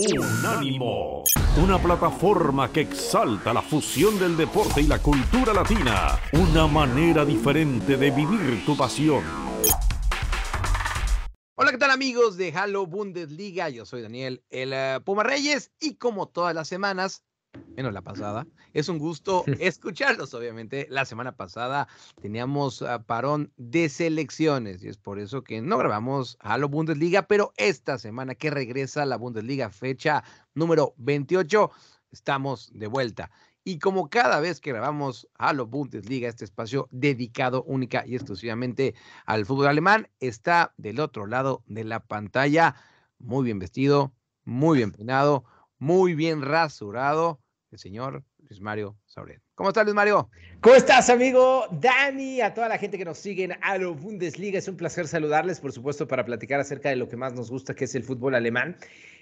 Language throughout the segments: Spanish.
Unánimo, una plataforma que exalta la fusión del deporte y la cultura latina, una manera diferente de vivir tu pasión. Hola, ¿qué tal amigos de Halo Bundesliga? Yo soy Daniel, el uh, Puma Reyes, y como todas las semanas, menos la pasada. Es un gusto escucharlos, obviamente. La semana pasada teníamos uh, parón de selecciones y es por eso que no grabamos Halo Bundesliga, pero esta semana que regresa la Bundesliga, fecha número 28, estamos de vuelta. Y como cada vez que grabamos Halo Bundesliga, este espacio dedicado única y exclusivamente al fútbol alemán, está del otro lado de la pantalla, muy bien vestido, muy bien peinado, muy bien rasurado, el señor Luis Mario Sauret. ¿Cómo estás, Luis Mario? ¿Cómo estás, amigo Dani? A toda la gente que nos sigue en Halo Bundesliga, es un placer saludarles, por supuesto, para platicar acerca de lo que más nos gusta, que es el fútbol alemán.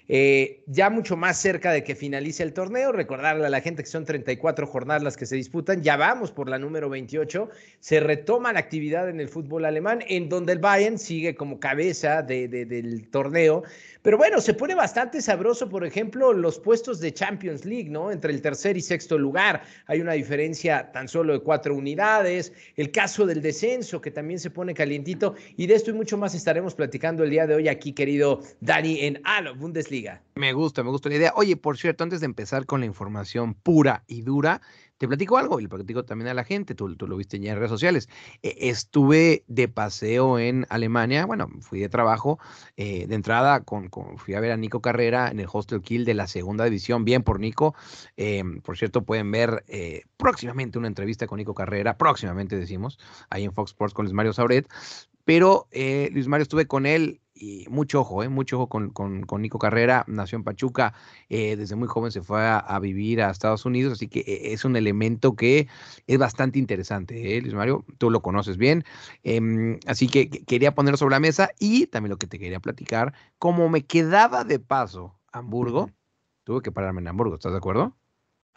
Eh, ya mucho más cerca de que finalice el torneo, recordarle a la gente que son 34 jornadas las que se disputan, ya vamos por la número 28, se retoma la actividad en el fútbol alemán, en donde el Bayern sigue como cabeza de, de, del torneo, pero bueno, se pone bastante sabroso, por ejemplo, los puestos de Champions League, ¿no? Entre el tercer y sexto lugar hay una diferencia tan solo de cuatro unidades, el caso del descenso que también se pone calientito, y de esto y mucho más estaremos platicando el día de hoy aquí, querido Dani, en Halo Bundesliga. Me gusta, me gusta la idea. Oye, por cierto, antes de empezar con la información pura y dura, te platico algo y le platico también a la gente, tú, lo viste ya en redes sociales. Eh, estuve de paseo en Alemania, bueno, fui de trabajo, eh, de entrada con, fui a ver a Nico Carrera en el Hostel Kill de la segunda división, bien por Nico. Eh, por cierto, pueden ver próximamente una entrevista con Nico Carrera, próximamente decimos, ahí en Fox Sports con Luis Mario Sauret. Pero Luis Mario estuve con él y mucho ojo, ¿eh? mucho ojo con, con, con, Nico Carrera, nació en Pachuca, eh, desde muy joven se fue a, a, vivir a Estados Unidos, así que eh, es un elemento que es bastante interesante, ¿eh, Luis Mario, tú lo conoces bien, eh, así que quería ponerlo sobre la mesa y también lo que te quería platicar, como me quedaba de paso Hamburgo, tuve que pararme en Hamburgo, ¿estás de acuerdo?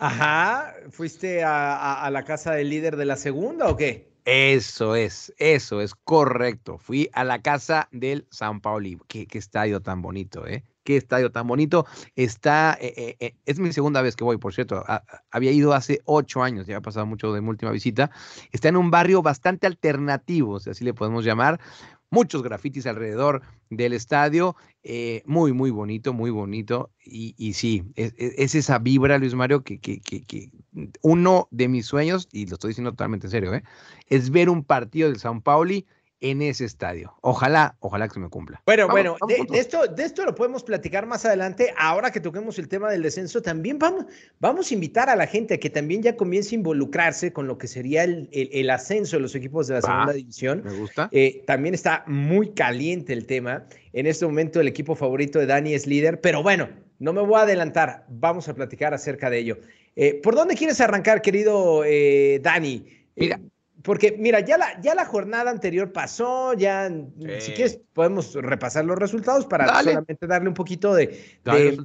Ajá, ¿fuiste a, a, la casa del líder de la segunda o qué? Eso es, eso es correcto. Fui a la casa del San Pauli. Qué, qué estadio tan bonito, ¿eh? Qué estadio tan bonito. Está, eh, eh, es mi segunda vez que voy, por cierto. A, había ido hace ocho años, ya ha pasado mucho de mi última visita. Está en un barrio bastante alternativo, si así le podemos llamar. Muchos grafitis alrededor del estadio. Eh, muy, muy bonito, muy bonito. Y, y sí, es, es, esa vibra, Luis Mario, que, que, que, que, uno de mis sueños, y lo estoy diciendo totalmente en serio, ¿eh? es ver un partido del San Pauli en ese estadio. Ojalá, ojalá que se me cumpla. Bueno, vamos, bueno, vamos de, de, esto, de esto lo podemos platicar más adelante. Ahora que toquemos el tema del descenso, también vamos, vamos a invitar a la gente a que también ya comience a involucrarse con lo que sería el, el, el ascenso de los equipos de la segunda división. Me gusta. Eh, también está muy caliente el tema. En este momento el equipo favorito de Dani es líder, pero bueno, no me voy a adelantar. Vamos a platicar acerca de ello. Eh, ¿Por dónde quieres arrancar, querido eh, Dani? Mira porque mira, ya la, ya la jornada anterior pasó, ya sí. si quieres podemos repasar los resultados para Dale. solamente darle un poquito de, de,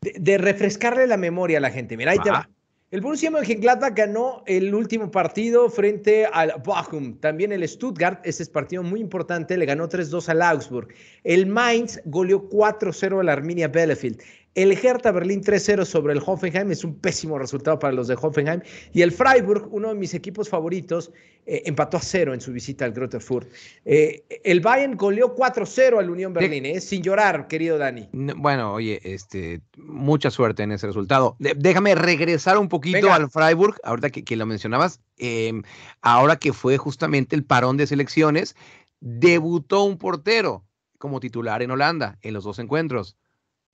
de, de, refrescarle la memoria a la gente. Mira, ahí Ajá. te va. El Borussia Mönchengladbach ganó el último partido frente al Bochum. También el Stuttgart, ese es partido muy importante, le ganó 3-2 al Augsburg. El Mainz goleó 4-0 al Arminia Bielefeld. El Hertha Berlín 3-0 sobre el Hoffenheim es un pésimo resultado para los de Hoffenheim. Y el Freiburg, uno de mis equipos favoritos, eh, empató a cero en su visita al Grotterfurt. Eh, el Bayern goleó 4-0 al Unión Berlín, eh, sin llorar, querido Dani. Bueno, oye, este, mucha suerte en ese resultado. De déjame regresar un poquito Venga. al Freiburg, ahorita que, que lo mencionabas. Eh, ahora que fue justamente el parón de selecciones, debutó un portero como titular en Holanda en los dos encuentros.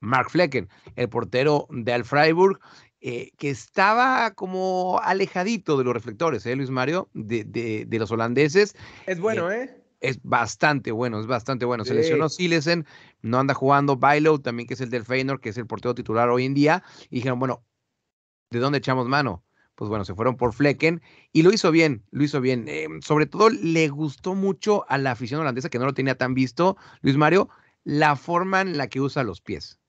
Mark Flecken, el portero de Al Freiburg, eh, que estaba como alejadito de los reflectores, ¿eh, Luis Mario? De, de, de los holandeses. Es bueno, ¿eh? ¿eh? Es bastante bueno, es bastante bueno. Se lesionó Silesen, no anda jugando Bailo, también que es el del Feyenoord, que es el portero titular hoy en día. Y dijeron, bueno, ¿de dónde echamos mano? Pues bueno, se fueron por Flecken y lo hizo bien, lo hizo bien. Eh, sobre todo le gustó mucho a la afición holandesa, que no lo tenía tan visto, Luis Mario, la forma en la que usa los pies.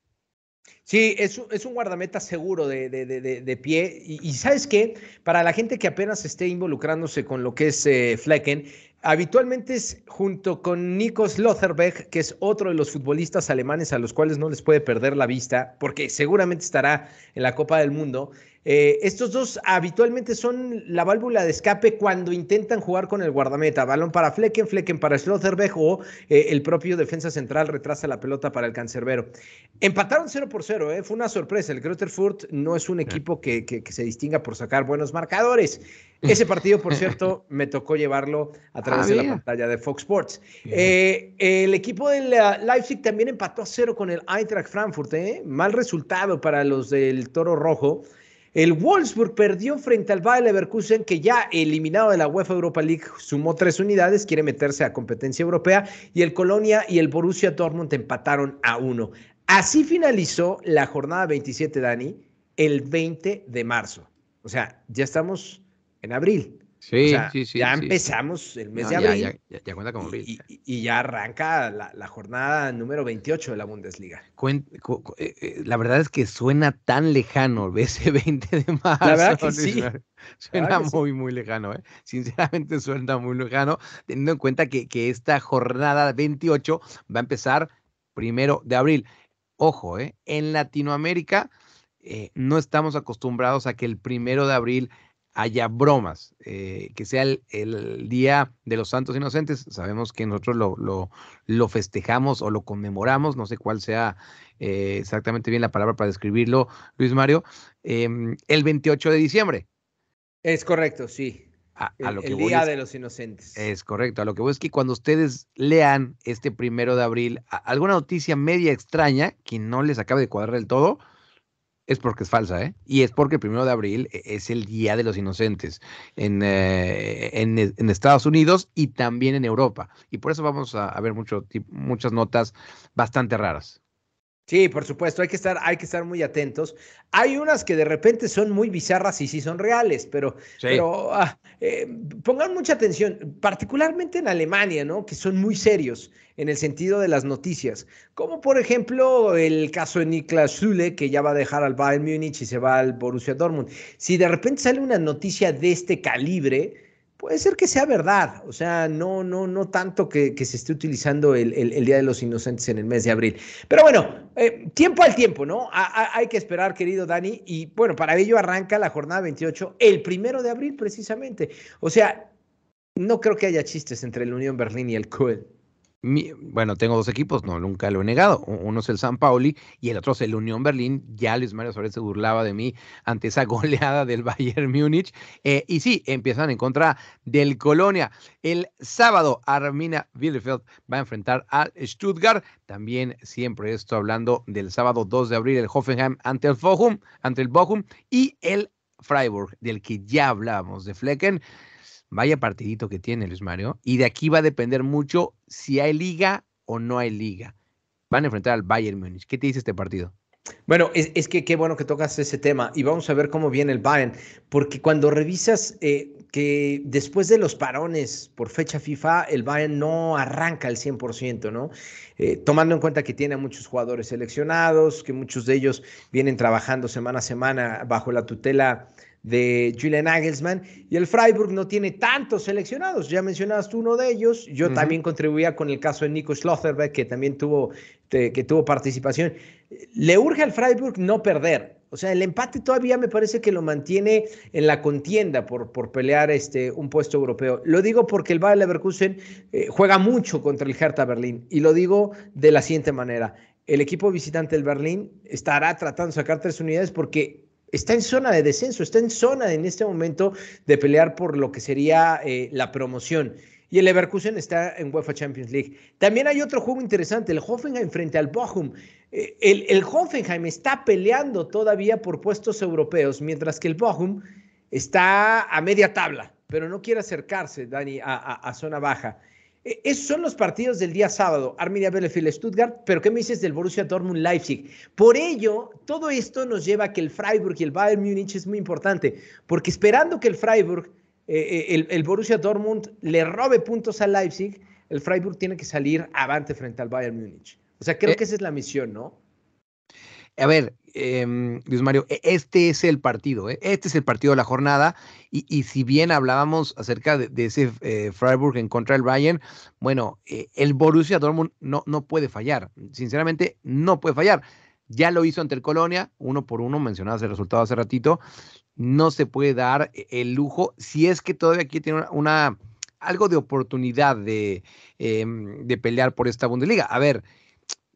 Sí, es, un guardameta seguro de, pie. Y, y, sabes qué, para la gente que apenas esté involucrándose con lo que es eh, Flecken, Habitualmente es junto con Nikos Lotherbeck, que es otro de los futbolistas alemanes a los cuales no les puede perder la vista, porque seguramente estará en la Copa del Mundo. Eh, estos dos habitualmente son la válvula de escape cuando intentan jugar con el guardameta. Balón para Flecken, Flecken para Schlotterbeck o eh, el propio defensa central retrasa la pelota para el cancerbero. Empataron 0 por 0, eh, fue una sorpresa. El Grotterfurt no es un equipo que, que, se distinga por sacar buenos marcadores. Ese partido, por cierto, me tocó llevarlo a través ah, de la pantalla de Fox Sports. el equipo del Leipzig también empató a 0 con el Eintracht Frankfurt. Mal resultado para los del Toro Rojo. El Wolfsburg perdió frente al Bayer Leverkusen, que ya eliminado de la UEFA Europa League sumó tres unidades, quiere meterse a competencia europea, y el Colonia y el Borussia Dortmund empataron a uno. Así finalizó la jornada 27, Dani, el 20 de marzo. O sea, ya estamos en abril. Sí, sí, sí. Ya empezamos el mes de abril. Ya, ya, cuenta como abril. Y, ya arranca la, jornada número 28 de la Bundesliga. Eh, eh, la verdad es que suena tan lejano ese 20 de marzo. La verdad que sí. Suena muy, muy lejano. ¿eh? Sinceramente suena muy lejano, teniendo en cuenta que, que esta jornada 28 va a empezar primero de abril. Ojo, ¿eh? en Latinoamérica eh, no estamos acostumbrados a que el primero de abril haya bromas, eh, que sea el, Día de los Santos Inocentes. Sabemos que nosotros lo, lo, festejamos o lo conmemoramos, no sé cuál sea eh, exactamente bien la palabra para describirlo, Luis Mario, em, el 28 de diciembre. Es correcto, sí. A, el, lo que Día de los Inocentes. Es correcto. A lo que voy es que cuando ustedes lean este primero de abril alguna noticia media extraña que no les acabe de cuadrar del todo, es porque es falsa, ¿eh? Y es porque el primero de abril e, es el Día de los Inocentes en, eh, en, Estados Unidos y también en Europa. Y por eso vamos a, ver mucho, muchas notas bastante raras. Sí, por supuesto, hay que, estar, hay que estar muy atentos. Hay unas que de repente son muy bizarras y sí son reales, pero, pero ah, eh, pongan mucha atención, particularmente en Alemania, ¿no? Que son muy serios en el sentido de las noticias, como por ejemplo el caso de Niklas Zule, que ya va a dejar al Bayern Múnich y se va al Borussia Dortmund. Si de repente sale una noticia de este calibre, puede ser que sea verdad, o sea, no, no, no tanto que, se esté utilizando el, Día de los Inocentes en el mes de abril. Pero bueno, eh, tiempo al tiempo, ¿no? hay que esperar, querido Dani, y bueno, para ello arranca la jornada 28 el primero de abril precisamente. O sea, no creo que haya chistes entre el Unión Berlín y el Bueno, tengo dos equipos, no, nunca lo he negado. Uno es el San Pauli y el otro es el Unión Berlín. Ya Luis Mario Suárez se burlaba de mí ante esa goleada del Bayern Múnich. Eh, y sí, empiezan en contra del Colonia. El sábado, Armina Bielefeld va a enfrentar al Stuttgart. También siempre esto hablando del sábado 2 de abril, el Hoffenheim ante el Bochum, ante el Bochum y el Freiburg, del que ya hablábamos, de Flecken. Vaya partidito que tiene Luis Mario. Y de aquí va a depender mucho si hay liga o no hay liga. Van a enfrentar al Bayern Múnich. ¿Qué te dice este partido? Bueno, es, que qué bueno que tocas ese tema y vamos a ver cómo viene el Bayern, porque cuando revisas eh, que después de los parones por fecha FIFA, el Bayern no arranca al 100%, ¿no? Eh, tomando en cuenta que tiene a muchos jugadores seleccionados, que muchos de ellos vienen trabajando semana a semana bajo la tutela de Julian Nagelsmann y el Freiburg no tiene tantos seleccionados. Ya mencionabas tú uno de ellos. Yo también contribuía con el caso de Nico Schlotterbeck, que también tuvo, que tuvo participación. Le urge al Freiburg no perder. O sea, el empate todavía me parece que lo mantiene en la contienda por, por pelear este, un puesto europeo. Lo digo porque el Bayer Leverkusen eh, juega mucho contra el Hertha Berlín y lo digo de la siguiente manera. El equipo visitante del Berlín estará tratando de sacar tres unidades porque está en zona de descenso, está en zona en este momento de pelear por lo que sería eh, la promoción. Y el Leverkusen está en UEFA Champions League. También hay otro juego interesante, el Hoffenheim frente al Bochum. Eh, el, el, Hoffenheim está peleando todavía por puestos europeos, mientras que el Bochum está a media tabla, pero no quiere acercarse, Dani, a zona baja. E, esos son los partidos del día sábado, Arminia Bielefeld, Stuttgart, pero ¿qué me dices del Borussia Dortmund Leipzig? Por ello, todo esto nos lleva a que el Freiburg y el Bayern Múnich es muy importante, porque esperando que el Freiburg, eh, eh, el, Borussia Dortmund le robe puntos al Leipzig, el Freiburg tiene que salir avante frente al Bayern Múnich. O sea, creo eh, que esa es la misión, ¿no? A ver, em, Luis Mario, e, este es el partido, ¿eh? este es el partido de la jornada. Y, si bien hablábamos acerca de, ese eh, Freiburg en contra del Bayern, bueno, eh, el Borussia Dortmund no, no puede fallar. Sinceramente, no puede fallar. Ya lo hizo ante el Colonia, uno por uno, mencionabas el resultado hace ratito. No se puede dar el lujo si es que todavía aquí tiene una, algo de oportunidad de, em, de pelear por esta Bundesliga. A ver,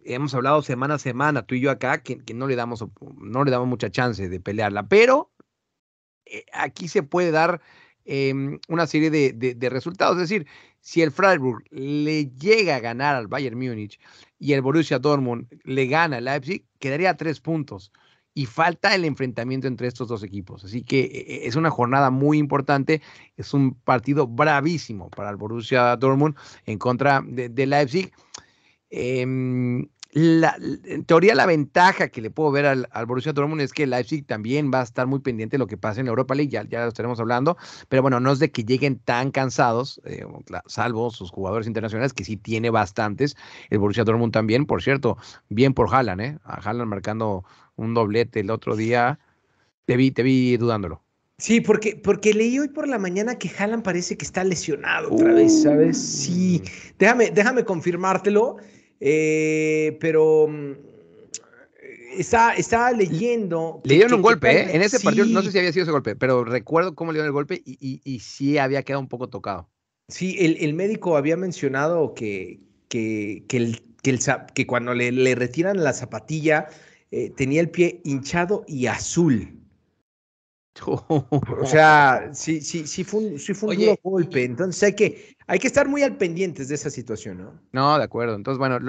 hemos hablado semana a semana, tú y yo acá, que, no, le damos, no le damos mucha chance de pelearla, pero eh, aquí se puede dar em, una serie de, resultados. Es decir, si el Freiburg le llega a ganar al Bayern Múnich y el Borussia Dortmund le gana al Leipzig, quedaría a tres puntos. Y falta el enfrentamiento entre estos dos equipos. Así que eh, es una jornada muy importante. Es un partido bravísimo para el Borussia Dortmund en contra de, Leipzig. Em, la, en teoría la ventaja que le puedo ver al, Borussia Dortmund es que Leipzig también va a estar muy pendiente de lo que pasa en la Europa League, ya, ya lo estaremos hablando, pero bueno, no es de que lleguen tan cansados, eh, salvo sus jugadores internacionales, que sí tiene bastantes, el Borussia Dortmund también, por cierto, bien por Haaland, ¿eh? a Haaland marcando un doblete el otro día, te vi, te vi dudándolo. Sí, porque, porque leí hoy por la mañana que Haaland parece que está lesionado otra vez, ¿sabes? Sí, déjame, déjame confirmártelo. Eh, pero mm, está, estaba leyendo. Le dieron un golpe, ¿eh? En ese partido, no sé si había sido ese golpe, pero recuerdo cómo le dieron el golpe y, y, sí había quedado un poco tocado. Sí, el, médico había mencionado que, que, que, el, que, cuando le, le, retiran la zapatilla eh, tenía el pie hinchado y azul. O sea, sí, sí, sí fue un, sí fue un golpe. Entonces hay que, hay que estar muy al pendientes de esa situación, ¿no? No, de acuerdo. Entonces, bueno,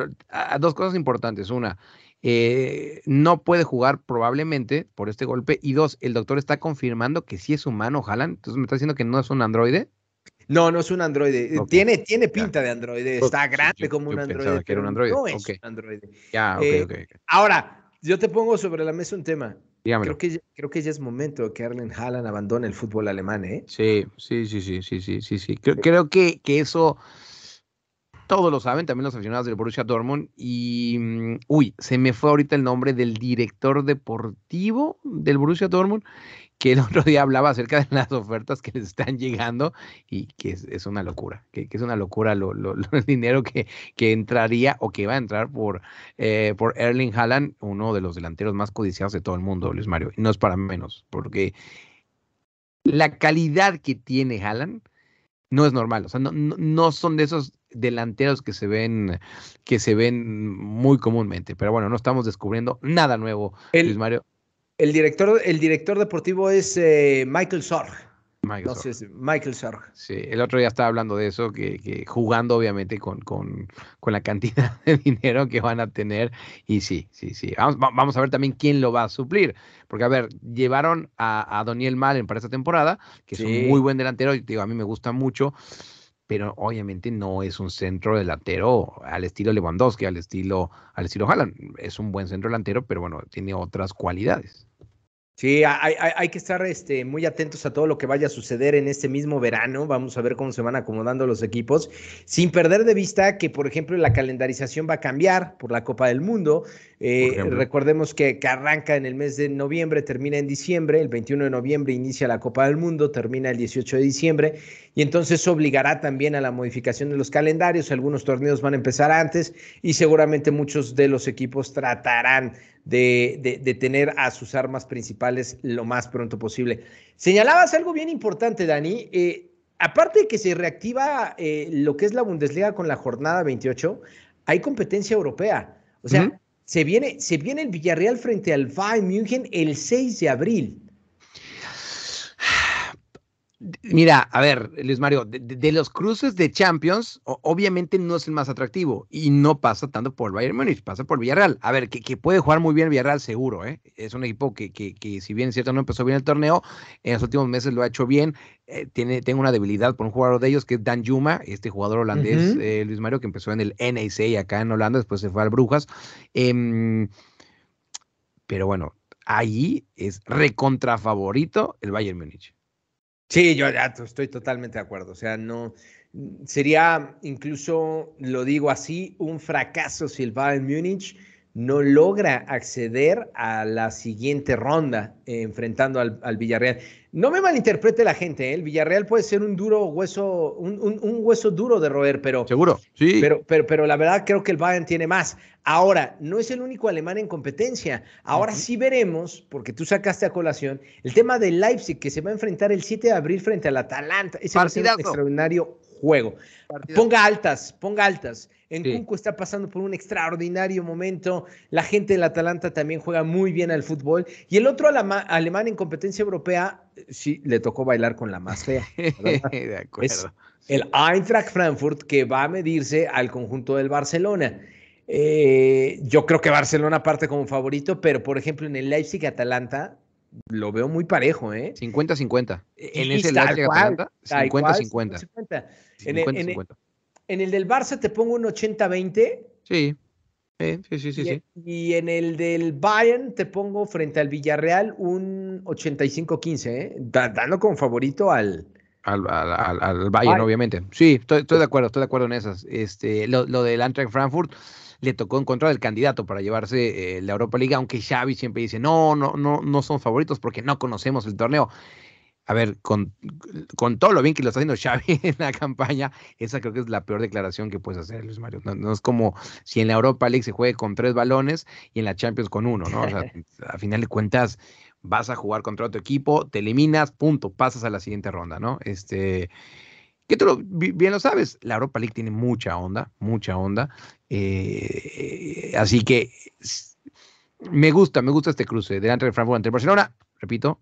dos cosas importantes. Una, eh, no puede jugar probablemente por este golpe. Y dos, el doctor está confirmando que sí es humano, Jalan. Entonces me está diciendo que no es un androide. No, no es un androide. Tiene, tiene pinta de androide. Está grande como un androide. Que era un androide. No es un androide. Ya, eh. Ahora, yo te pongo sobre la mesa un tema. Creo que, creo que ya es momento de que Erling Haaland abandone el fútbol alemán, ¿eh? Sí, sí, sí, sí, sí, sí, sí, sí. Creo, que, que eso todos lo saben, también los aficionados del Borussia Dortmund. Y, mm, uy, se me fue ahorita el nombre del director deportivo del Borussia Dortmund, que el otro día hablaba acerca de las ofertas que les están llegando y que es, una locura, que, es una locura lo, el dinero que, que, entraría o que va a entrar por, eh, por Erling Haaland, uno de los delanteros más codiciados de todo el mundo, Luis Mario. Y no es para menos, porque la calidad que tiene Haaland no es normal, o sea, no, no, son de esos delanteros que se ven que se ven muy comúnmente, pero bueno, no estamos descubriendo nada nuevo, Luis Mario. El director, el director deportivo es eh, Michael Sorg. Michael Sorg. Michael Sorg. Sí, el otro día estaba hablando de eso, que, jugando obviamente con, con, con, la cantidad de dinero que van a tener. Y sí, sí, sí. Vamos, vamos a ver también quién lo va a suplir. Porque, a ver, llevaron a, a Daniel Malen para esta temporada, que es un muy buen delantero, y digo, a mí me gusta mucho pero obviamente no es un centro delantero al estilo Lewandowski, al estilo, al estilo Haaland. Es un buen centro delantero, pero bueno, tiene otras cualidades. Sí, hay, que estar este, muy atentos a todo lo que vaya a suceder en este mismo verano. Vamos a ver cómo se van acomodando los equipos, sin perder de vista que, por ejemplo, la calendarización va a cambiar por la Copa del Mundo. Eh, recordemos que, que, arranca en el mes de noviembre, termina en diciembre. El 21 de noviembre inicia la Copa del Mundo, termina el 18 de diciembre. Y entonces obligará también a la modificación de los calendarios. Algunos torneos van a empezar antes y seguramente muchos de los equipos tratarán de, tener a sus armas principales lo más pronto posible. Señalabas algo bien importante, Dani. Eh, aparte de que se reactiva eh, lo que es la Bundesliga con la jornada 28, hay competencia europea. O sea, se, viene, se viene el Villarreal frente al Bayern München el 6 de abril. Mira, a ver, Luis Mario, de, los cruces de Champions, obviamente no es el más atractivo y no pasa tanto por Bayern Múnich, pasa por Villarreal. A ver, que, puede jugar muy bien Villarreal, seguro, ¿eh? Es un equipo que, que, que, si bien es cierto, no empezó bien el torneo, en los últimos meses lo ha hecho bien. Eh, tiene, tengo una debilidad por un jugador de ellos que es Dan Juma, este jugador holandés, eh, Luis Mario, que empezó en el NAC acá en Holanda, después se fue al Brujas. Em, pero bueno, ahí es recontra favorito el Bayern Múnich. Sí, yo ya estoy totalmente de acuerdo. O sea, no sería incluso, lo digo así, un fracaso si el Bayern Múnich no logra acceder a la siguiente ronda eh, enfrentando al, al, Villarreal. No me malinterprete la gente, ¿eh? el Villarreal puede ser un duro hueso, un, un, un, hueso duro de roer, pero. Seguro, sí. Pero, pero, pero la verdad creo que el Bayern tiene más. Ahora, no es el único alemán en competencia. Ahora uh -huh. sí veremos, porque tú sacaste a colación, el tema de Leipzig, que se va a enfrentar el 7 de abril frente al Atalanta. Ese va a ser un extraordinario juego. Ponga altas, ponga altas. En sí. Kunku está pasando por un extraordinario momento. La gente del Atalanta también juega muy bien al fútbol. Y el otro alemán en competencia europea, sí, le tocó bailar con la más fea. de acuerdo. Es el Eintracht Frankfurt que va a medirse al conjunto del Barcelona. Eh, yo creo que Barcelona parte como favorito, pero por ejemplo en el Leipzig-Atalanta lo veo muy parejo, ¿eh? 50-50. En ese Leipzig-Atalanta, 50-50. En, el del Barça te pongo un 80-20. Sí. Sí, sí, sí, sí, y, sí. y, en el del Bayern te pongo frente al Villarreal un 85-15, ¿eh? dando como favorito al, al, al, al, Bayern, Ay. obviamente. Sí, estoy, estoy, de acuerdo, estoy de acuerdo en esas. Este, lo, lo del Eintracht Frankfurt le tocó en contra del candidato para llevarse eh, la Europa League, aunque Xavi siempre dice, no, no, no, no son favoritos porque no conocemos el torneo. A ver, con, con todo lo bien que lo está haciendo Xavi en la campaña, esa creo que es la peor declaración que puedes hacer, Luis Mario. No, no, es como si en la Europa League se juegue con tres balones y en la Champions con uno, ¿no? O sea, a final de cuentas, vas a jugar contra otro equipo, te eliminas, punto, pasas a la siguiente ronda, ¿no? Este, que tú bien lo sabes, la Europa League tiene mucha onda, mucha onda. Eh, así que me gusta, me gusta este cruce delante de Frankfurt ante el Barcelona. Repito,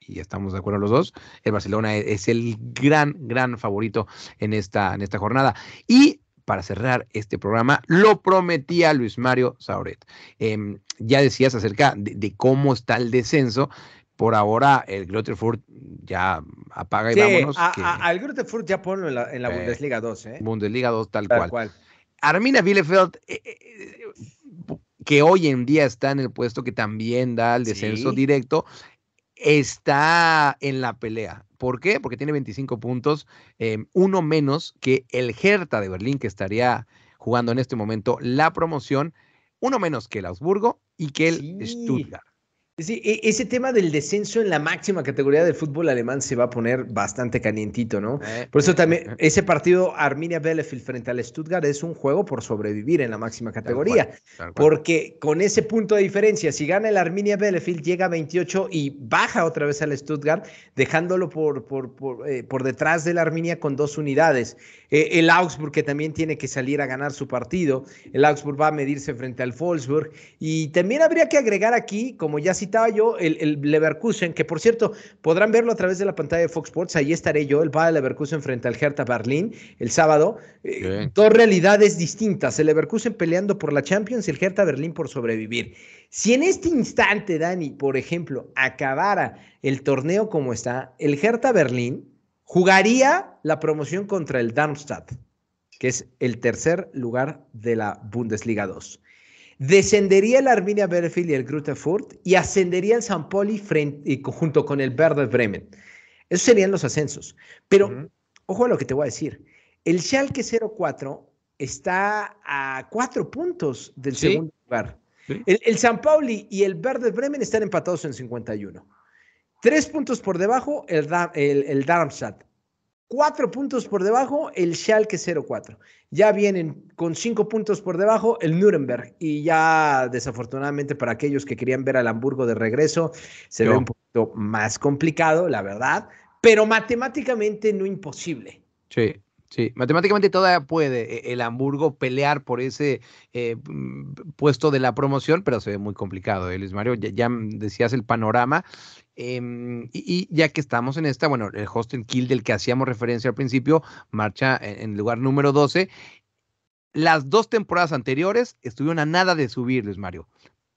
y estamos de acuerdo los dos, el Barcelona es el gran, gran favorito en esta, en esta jornada. Y para cerrar este programa, lo prometía Luis Mario Sauret. Eh, ya decías acerca de, cómo está el descenso. Por ahora, el Grotterfurt ya apaga y sí, vámonos. A, que... a, al Grotterfurt ya ponlo en la, en la eh, Bundesliga 2. ¿eh? Bundesliga 2, tal, tal cual. cual. Armina Bielefeld, eh, eh, que hoy en día está en el puesto que también da el descenso sí. directo, está en la pelea. ¿Por qué? Porque tiene 25 puntos, eh, uno menos que el Hertha de Berlín, que estaría jugando en este momento la promoción, uno menos que el Augsburgo y que el sí. Stuttgart. Sí, ese tema del descenso en la máxima categoría del fútbol alemán se va a poner bastante calientito, ¿no? Eh, por eso eh, también eh, ese partido Arminia Bielefeld frente al Stuttgart es un juego por sobrevivir en la máxima categoría, tal cual, tal cual. porque con ese punto de diferencia, si gana el Arminia Bielefeld llega a 28 y baja otra vez al Stuttgart, dejándolo por, por, por, eh, por detrás del Arminia con dos unidades. Eh, el Augsburg que también tiene que salir a ganar su partido, el Augsburg va a medirse frente al Wolfsburg y también habría que agregar aquí, como ya citaba yo, el, el, Leverkusen, que por cierto podrán verlo a través de la pantalla de Fox Sports, ahí estaré yo, el Bayer Leverkusen frente al Hertha Berlín el sábado. Eh, dos realidades distintas, el Leverkusen peleando por la Champions y el Hertha Berlín por sobrevivir. Si en este instante, Dani, por ejemplo, acabara el torneo como está, el Hertha Berlín jugaría la promoción contra el Darmstadt, que es el tercer lugar de la Bundesliga 2. Descendería el Arminia Bielefeld y el Grutterfurt y ascendería el San Poli frente, junto con el Werder Bremen. Esos serían los ascensos. Pero, uh -huh. ojo a lo que te voy a decir. El Schalke 04 está a cuatro puntos del ¿Sí? segundo lugar. ¿Sí? El, el, San Pauli y el Werder Bremen están empatados en 51. Tres puntos por debajo el, el, el Darmstadt. Cuatro puntos por debajo el Schalke 04. Ya vienen con cinco puntos por debajo el Nuremberg. Y ya desafortunadamente para aquellos que querían ver al Hamburgo de regreso, se no. ve un poquito más complicado, la verdad. Pero matemáticamente no imposible. Sí, Sí, matemáticamente todavía puede eh, el Hamburgo pelear por ese eh, puesto de la promoción, pero se ve muy complicado, ¿eh, Luis Mario. Ya, decías el panorama. Eh, y, ya que estamos en esta, bueno, el Hostel Kill del que hacíamos referencia al principio, marcha en, en el lugar número 12. Las dos temporadas anteriores estuvieron a nada de subir, Luis Mario.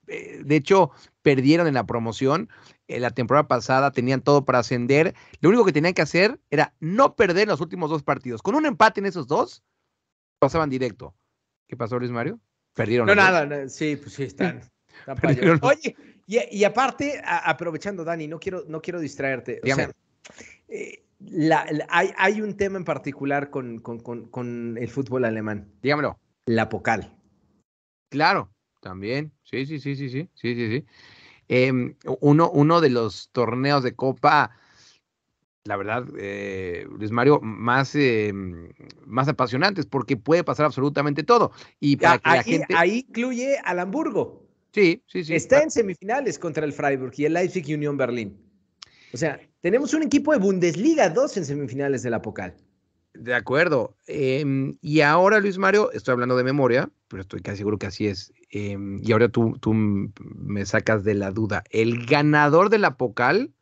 Eh, de hecho, perdieron en la promoción. En la temporada pasada tenían todo para ascender. Lo único que tenían que hacer era no perder los últimos dos partidos. Con un empate en esos dos, pasaban directo. ¿Qué pasó, Luis Mario? Perdieron. No, nada, no, sí, pues sí, están. están Oye, y, y, aparte, a, aprovechando, Dani, no quiero, no quiero distraerte. O sea, eh, la, la, hay, hay, un tema en particular con, con, con, con el fútbol alemán. Dígamelo. La Pocal. Claro también. Sí, sí, sí, sí, sí, sí, sí, sí. Em, uno, uno de los torneos de Copa, la verdad, eh, Luis Mario, más, em, más apasionantes, porque puede pasar absolutamente todo. Y ah, para que ahí, la gente... ahí incluye al Hamburgo. Sí, sí, sí. Está en semifinales contra el Freiburg y el Leipzig Unión Berlín. O sea, tenemos un equipo de Bundesliga, dos en semifinales de la Pocal. De acuerdo. Em, y ahora, Luis Mario, estoy hablando de memoria, pero estoy casi seguro que así es. Em, y ahora tú, tú me sacas de la duda. El ganador de la Pocal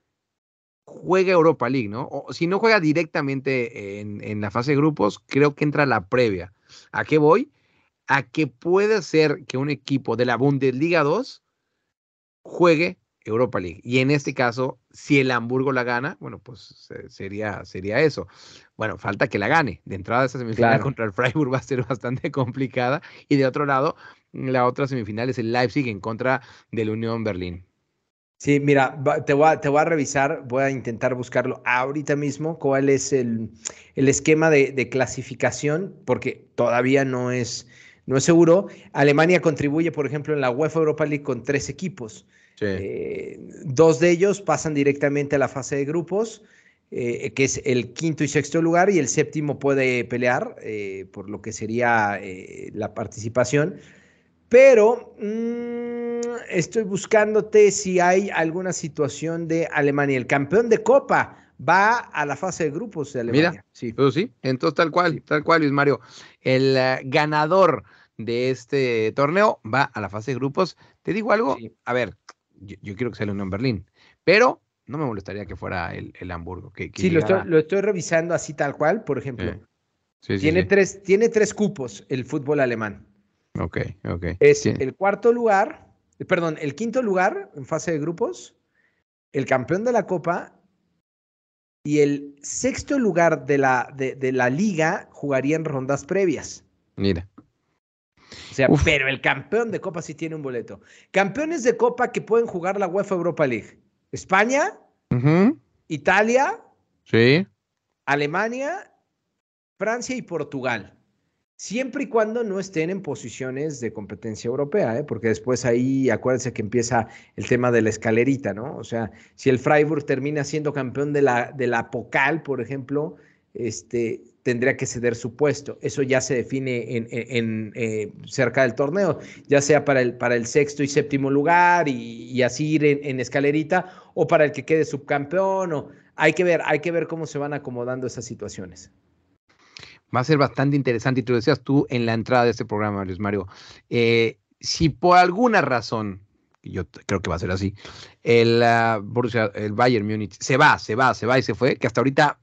juega Europa League, ¿no? O si no juega directamente en, en la fase de grupos, creo que entra la previa. ¿A qué voy? A que puede ser que un equipo de la Bundesliga 2 juegue Europa League. Y en este caso, si el Hamburgo la gana, bueno, pues sería, sería eso. Bueno, falta que la gane. De entrada, esa semifinal contra el Freiburg va a ser bastante complicada. Y de otro lado, la otra semifinal es el Leipzig en contra del Unión Berlín. Sí, mira, te voy, a, te voy a revisar, voy a intentar buscarlo ahorita mismo, cuál es el, el esquema de, de, clasificación, porque todavía no es, no es seguro. Alemania contribuye, por ejemplo, en la UEFA Europa League con tres equipos. Eh, dos de ellos pasan directamente a la fase de grupos, eh, que es el quinto y sexto lugar, y el séptimo puede pelear eh, por lo que sería la participación. Pero mm, estoy buscándote si hay alguna situación de Alemania. El campeón de Copa va a la fase de grupos de Alemania. Mira, sí, pues sí, entonces tal cual, tal cual, Luis Mario. El ganador de este torneo va a la fase de grupos. ¿Te digo algo? A ver, yo, quiero que sea el Unión Berlín, pero no me molestaría que fuera el, el Hamburgo. Que, sí, lo, estoy, revisando así tal cual, por ejemplo. tiene, Tres, tiene tres cupos el fútbol alemán. Ok, ok. Es el cuarto lugar, perdón, el quinto lugar en fase de grupos, el campeón de la Copa y el sexto lugar de la, de, de la liga jugaría en rondas previas. Mira. O sea, pero el campeón de Copa sí tiene un boleto. Campeones de Copa que pueden jugar la UEFA Europa League. España, Italia, sí. Alemania, Francia y Portugal. Siempre y cuando no estén en posiciones de competencia europea, ¿eh? porque después ahí acuérdense que empieza el tema de la escalerita, ¿no? O sea, si el Freiburg termina siendo campeón de la, de la Pocal, por ejemplo, este, tendría que ceder su puesto. Eso ya se define en, eh, cerca del torneo, ya sea para el, para el sexto y séptimo lugar y, así ir en, escalerita, o para el que quede subcampeón. O, hay que ver, hay que ver cómo se van acomodando esas situaciones. Va a ser bastante interesante, y tú decías tú en la entrada de este programa, Luis Mario, eh, si por alguna razón, yo creo que va a ser así, el, uh, el Bayern Múnich se va, se va, se va y se fue, que hasta ahorita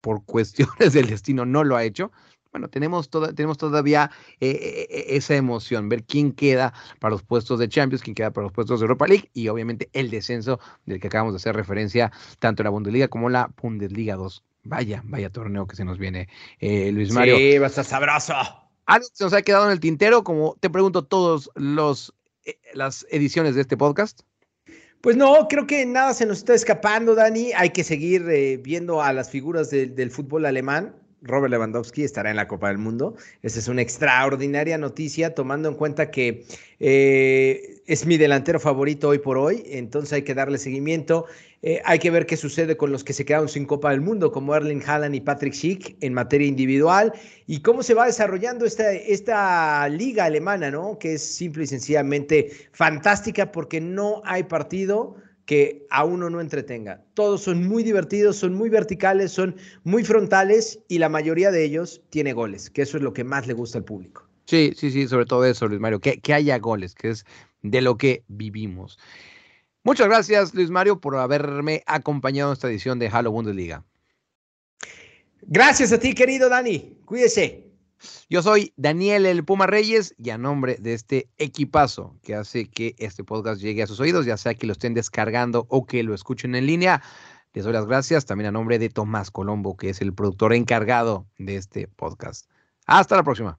por cuestiones del destino no lo ha hecho, bueno, tenemos, toda, tenemos todavía eh, eh, eh, esa emoción, ver quién queda para los puestos de Champions, quién queda para los puestos de Europa League y obviamente el descenso del que acabamos de hacer referencia, tanto la Bundesliga como la Bundesliga 2. Vaya, vaya torneo que se nos viene, Luis Mario. Sí, va a estar sabroso. Algo se nos ha quedado en el tintero, como te pregunto todos los las ediciones de este podcast. Pues no, creo que nada se nos está escapando, Dani. Hay que seguir eh, viendo a las figuras del fútbol alemán. Robert Lewandowski estará en la Copa del Mundo. Esa es una extraordinaria noticia, tomando en cuenta que eh, es mi delantero favorito hoy por hoy, entonces hay que darle seguimiento. Eh, hay que ver qué sucede con los que se quedaron sin Copa del Mundo, como Erling Haaland y Patrick Schick en materia individual, y cómo se va desarrollando esta, esta liga alemana, ¿no? Que es simple y sencillamente fantástica porque no hay partido que a uno no entretenga. Todos son muy divertidos, son muy verticales, son muy frontales y la mayoría de ellos tiene goles, que eso es lo que más le gusta al público. Sí, sí, sí, sobre todo eso, Luis Mario, que, que haya goles, que es de lo que vivimos. Muchas gracias, Luis Mario, por haberme acompañado en esta edición de Halo Bundesliga. Gracias a ti, querido Dani. Cuídese. Yo soy Daniel El Puma Reyes y a nombre de este equipazo que hace que este podcast llegue a sus oídos, ya sea que lo estén descargando o que lo escuchen en línea, les doy las gracias también a nombre de Tomás Colombo, que es el productor encargado de este podcast. Hasta la próxima.